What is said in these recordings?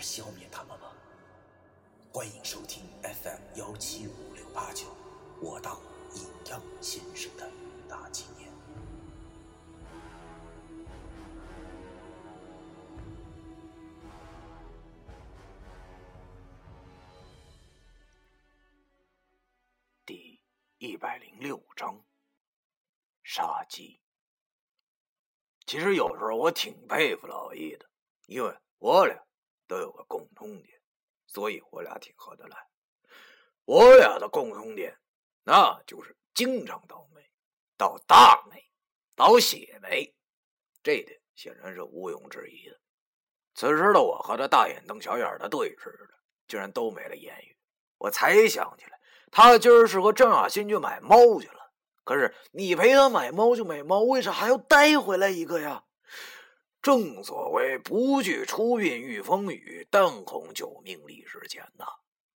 消灭他们吗？欢迎收听 FM 幺七五六八九，我当阴阳先生的大纪念。第一百零六章，杀鸡。其实有时候我挺佩服老易的，因为我俩都有个共同点，所以我俩挺合得来。我俩的共同点，那就是经常倒霉，倒大霉，倒血霉，这点显然是毋庸置疑的。此时的我和他大眼瞪小眼的对视着，居然都没了言语。我才想起来。他今儿是和郑雅欣去买猫去了，可是你陪他买猫就买猫，为啥还要带回来一个呀？正所谓不惧出殡遇风雨，但恐久命立日前呐。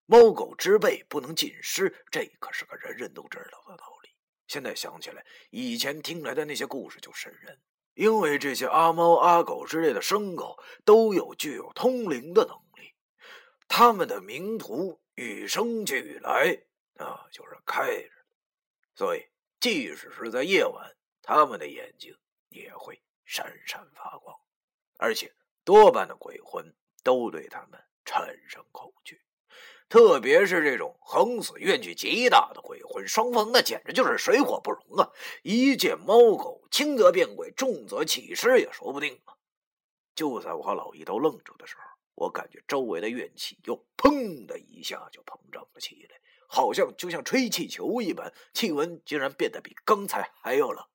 猫狗之辈不能尽失，这可是个人人都知道的道理。现在想起来，以前听来的那些故事就瘆人，因为这些阿猫阿狗之类的生狗都有具有通灵的能力，他们的名图与生俱来。那就是开着，所以即使是在夜晚，他们的眼睛也会闪闪发光，而且多半的鬼魂都对他们产生恐惧，特别是这种横死怨气极大的鬼魂，双方那简直就是水火不容啊！一见猫狗，轻则变鬼，重则起尸也说不定啊！就在我和老易都愣住的时候，我感觉周围的怨气又砰的一下就膨胀了起来。好像就像吹气球一般，气温竟然变得比刚才还要冷。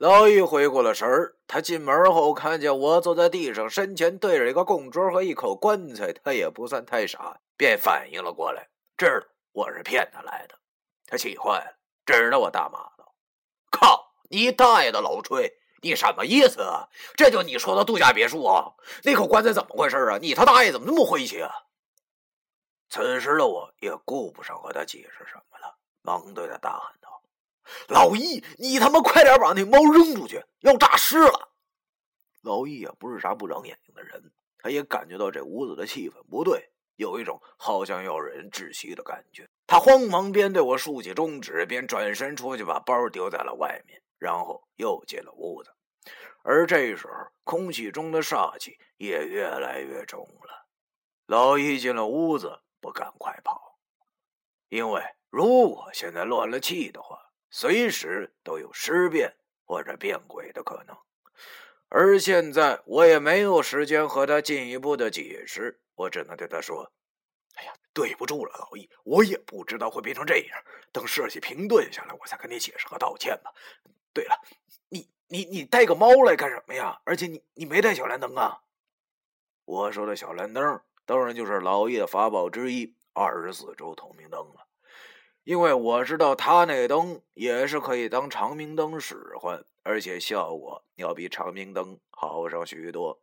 老易回过了神儿，他进门后看见我坐在地上，身前对着一个供桌和一口棺材，他也不算太傻，便反应了过来，知道我是骗他来的。他气坏了，指着我大骂道：“靠！你大爷的老崔，你什么意思啊？这就你说的度假别墅啊？那口棺材怎么回事啊？你他大爷怎么那么晦气啊？”此时的我也顾不上和他解释什么了，忙对他大喊：“老易，你他妈快点把那猫扔出去，要诈尸了！”老易也不是啥不长眼睛的人，他也感觉到这屋子的气氛不对，有一种好像要人窒息的感觉。他慌忙边对我竖起中指，边转身出去把包丢在了外面，然后又进了屋子。而这时候，空气中的煞气也越来越重了。老易进了屋子。不赶快跑，因为如果现在乱了气的话，随时都有尸变或者变鬼的可能。而现在我也没有时间和他进一步的解释，我只能对他说：“哎呀，对不住了，老易，我也不知道会变成这样。等事情平顿下来，我再跟你解释和道歉吧。对了，你你你带个猫来干什么呀？而且你你没带小蓝灯啊？我说的小蓝灯。”当然就是老易的法宝之一——二十四周透明灯了，因为我知道他那灯也是可以当长明灯使唤，而且效果要比长明灯好上许多。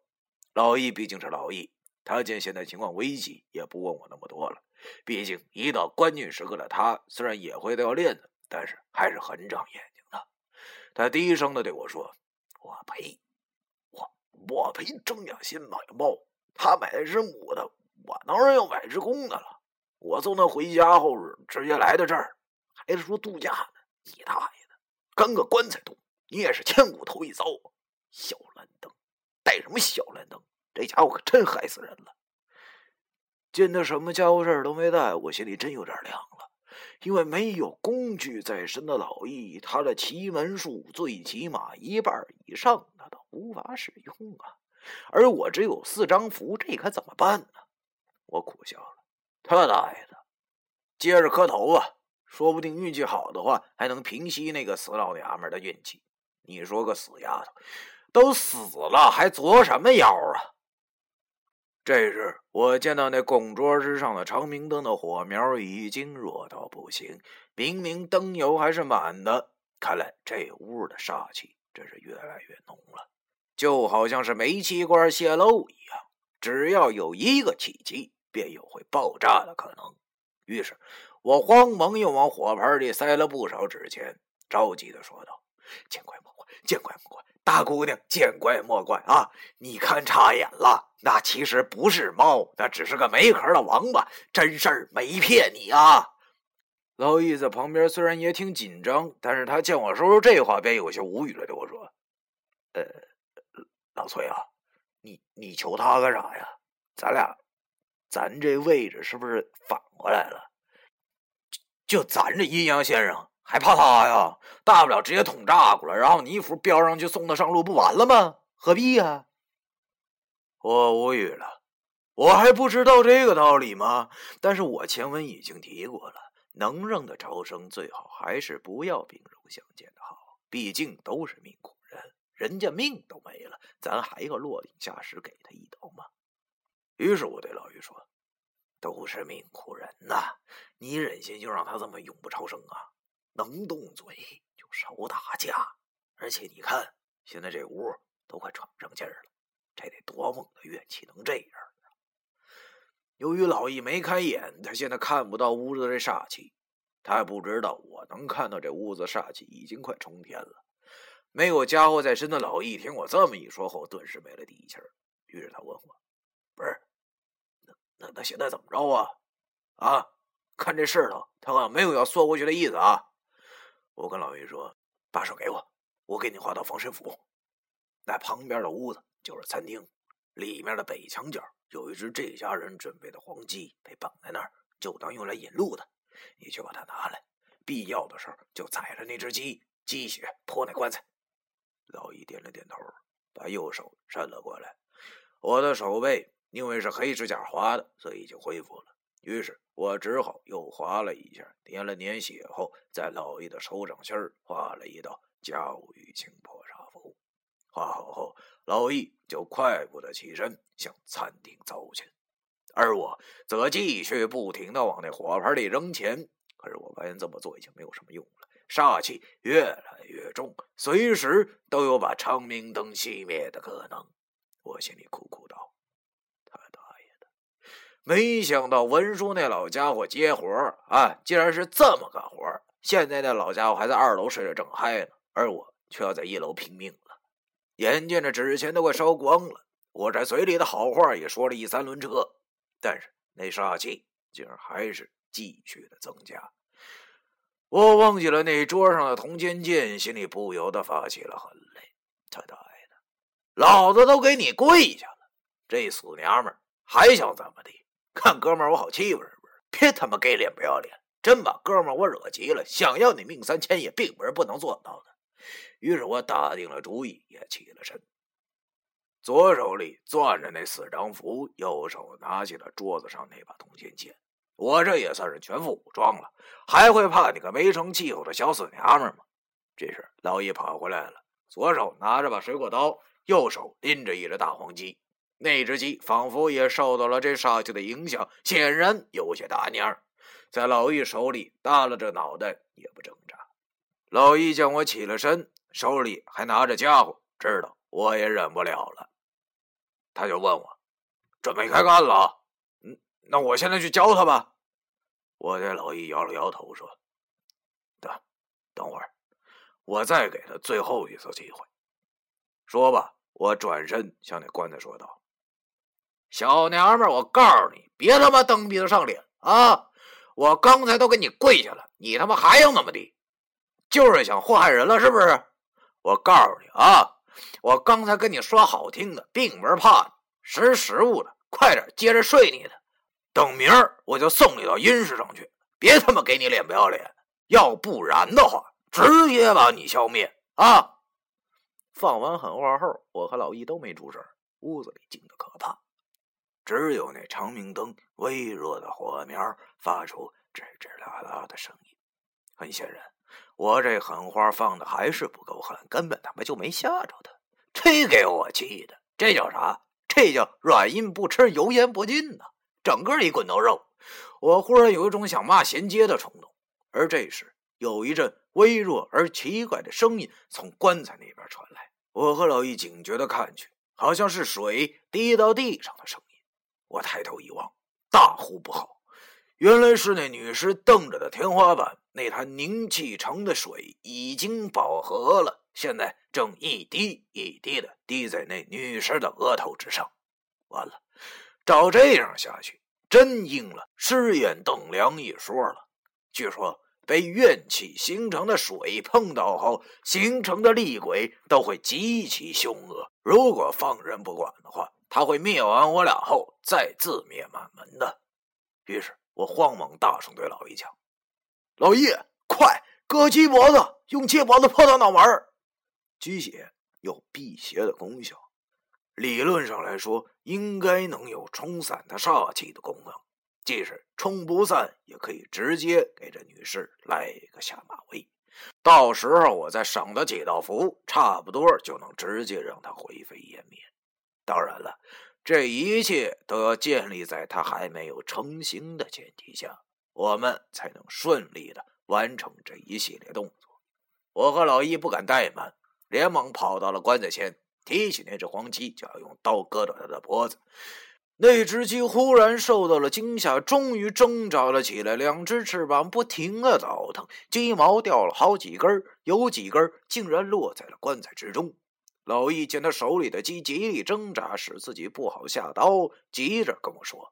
老易毕竟是老易，他见现在情况危急，也不问我那么多了。毕竟一到关键时刻的他，虽然也会掉链子，但是还是很长眼睛的。他低声的对我说：“我赔，我我赔郑雅欣买猫，他买的是母的。”我当然要买只公的了。我送他回家后直接来到这儿，还是说度假呢？你大爷的，跟个棺材动，你也是千古头一遭啊！小蓝灯，带什么小蓝灯？这家伙可真害死人了。见他什么家伙事都没带，我心里真有点凉了。因为没有工具在身的老易，他的奇门术最起码一半以上他都无法使用啊。而我只有四张符，这可怎么办呢？我苦笑了，他大爷的！接着磕头啊，说不定运气好的话，还能平息那个死老娘们的运气。你说个死丫头，都死了还作什么妖啊？这时，我见到那供桌之上的长明灯的火苗已经弱到不行，明明灯油还是满的。看来这屋的煞气真是越来越浓了，就好像是煤气罐泄漏一样，只要有一个契机，便有会爆炸的可能。于是，我慌忙又往火盆里塞了不少纸钱，着急的说道：“见怪莫怪，见怪莫怪。”大姑娘，见怪莫怪啊！你看差眼了，那其实不是猫，那只是个没壳的王八，真事儿没骗你啊！老易在旁边虽然也挺紧张，但是他见我说出这话，便有些无语了，对我说：“呃，老崔啊，你你求他干啥呀？咱俩，咱这位置是不是反过来了？就就咱这阴阳先生。”还怕他呀？大不了直接捅炸过来，然后你一扶飙上去送他上路，不完了吗？何必呀？我无语了，我还不知道这个道理吗？但是我前文已经提过了，能让他朝生最好还是不要兵戎相见的好，毕竟都是命苦人，人家命都没了，咱还要落井下石给他一刀吗？于是我对老于说：“都是命苦人呐，你忍心就让他这么永不超生啊？”能动嘴就少打架，而且你看，现在这屋都快喘不上气儿了，这得多猛的怨气能这样啊！由于老易没开眼，他现在看不到屋子这煞气，他还不知道我能看到这屋子煞气已经快冲天了。没有家伙在身的老易听我这么一说后，顿时没了底气儿。于是他问我：“，那那现在怎么着啊？啊，看这势头，他好像没有要缩过去的意思啊！”我跟老于说：“把手给我，我给你画道防身符。那旁边的屋子就是餐厅，里面的北墙角有一只这家人准备的黄鸡，被绑在那儿，就当用来引路的。你去把它拿来，必要的时候就宰了那只鸡，鸡血泼那棺材。”老易点了点头，把右手伸了过来。我的手背因为是黑指甲划的，所以已经恢复了。于是我只好又划了一下，点了点血后，在老易的手掌心画了一道家务雨清破煞符。画好后，老易就快步的起身向餐厅走去，而我则继续不停的往那火盆里扔钱。可是我发现这么做已经没有什么用了，煞气越来越重，随时都有把长明灯熄灭的可能。我心里苦苦道。没想到文叔那老家伙接活啊，竟然是这么个活现在那老家伙还在二楼睡得正嗨呢，而我却要在一楼拼命了。眼见着纸钱都快烧光了，我这嘴里的好话也说了一三轮车，但是那煞气竟然还是继续的增加。我忘记了那桌上的铜钱剑，心里不由得发起了狠来。他大爷的，老子都给你跪下了，这死娘们还想怎么的？看哥们儿，我好欺负是不是？别他妈给脸不要脸！真把哥们儿我惹急了，想要你命三千也并不是不能做到的。于是我打定了主意，也起了身，左手里攥着那四张符，右手拿起了桌子上那把铜钱剑。我这也算是全副武装了，还会怕你个没成气候的小死娘们吗？这时老易跑回来了，左手拿着把水果刀，右手拎着一只大黄鸡。那只鸡仿佛也受到了这煞气的影响，显然有些打蔫儿在老易手里耷拉着脑袋，也不挣扎。老易见我起了身，手里还拿着家伙，知道我也忍不了了，他就问我：“准备开干了？嗯，那我现在去教他吧。”我对老易摇了摇头，说：“等，等会儿，我再给他最后一次机会。”说吧，我转身向那棺材说道。小娘们，我告诉你，别他妈蹬鼻子上脸啊！我刚才都给你跪下了，你他妈还要怎么地？就是想祸害人了是不是？我告诉你啊，我刚才跟你说好听的，并不是怕你，识时务的，快点接着睡你的。等明儿我就送你到阴世上去，别他妈给你脸不要脸，要不然的话，直接把你消灭啊！放完狠话后，我和老易都没出声，屋子里静的可怕。只有那长明灯微弱的火苗发出吱吱啦啦的声音。很显然，我这狠话放的还是不够狠，根本他妈就没吓着他。这给我气的，这叫啥？这叫软硬不吃，油盐不进呐，整个一滚刀肉。我忽然有一种想骂衔接的冲动，而这时有一阵微弱而奇怪的声音从棺材那边传来。我和老易警觉的看去，好像是水滴到地上的声音。我抬头一望，大呼不好！原来是那女尸瞪着的天花板，那滩凝气成的水已经饱和了，现在正一滴一滴的滴在那女尸的额头之上。完了，照这样下去。真应了尸眼瞪梁一说了。据说被怨气形成的水碰到后形成的厉鬼都会极其凶恶，如果放任不管的话，他会灭完我俩后再自灭满门的。于是我慌忙大声对老易讲：“老易，快割鸡脖子，用鸡脖子破他脑门鸡血有辟邪的功效。”理论上来说，应该能有冲散他煞气的功能。即使冲不散，也可以直接给这女士来一个下马威。到时候我再赏他几道符，差不多就能直接让他灰飞烟灭。当然了，这一切都要建立在他还没有成型的前提下，我们才能顺利的完成这一系列动作。我和老易不敢怠慢，连忙跑到了棺材前。提起那只黄鸡，就要用刀割断它的脖子。那只鸡忽然受到了惊吓，终于挣扎了起来，两只翅膀不停的倒腾，鸡毛掉了好几根，有几根竟然落在了棺材之中。老易见他手里的鸡极力挣扎，使自己不好下刀，急着跟我说：“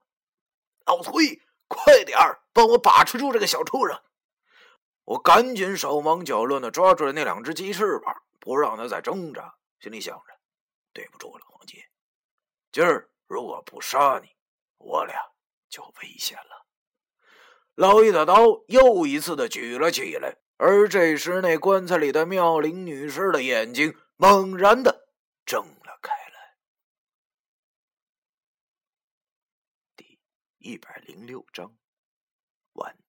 老崔，快点儿帮我把持住这个小畜生！”我赶紧手忙脚乱的抓住了那两只鸡翅膀，不让它再挣扎，心里想着。对不住了，黄金。今儿如果不杀你，我俩就危险了。老易的刀又一次的举了起来，而这时那棺材里的妙龄女士的眼睛猛然的睁了开来。第一百零六章完。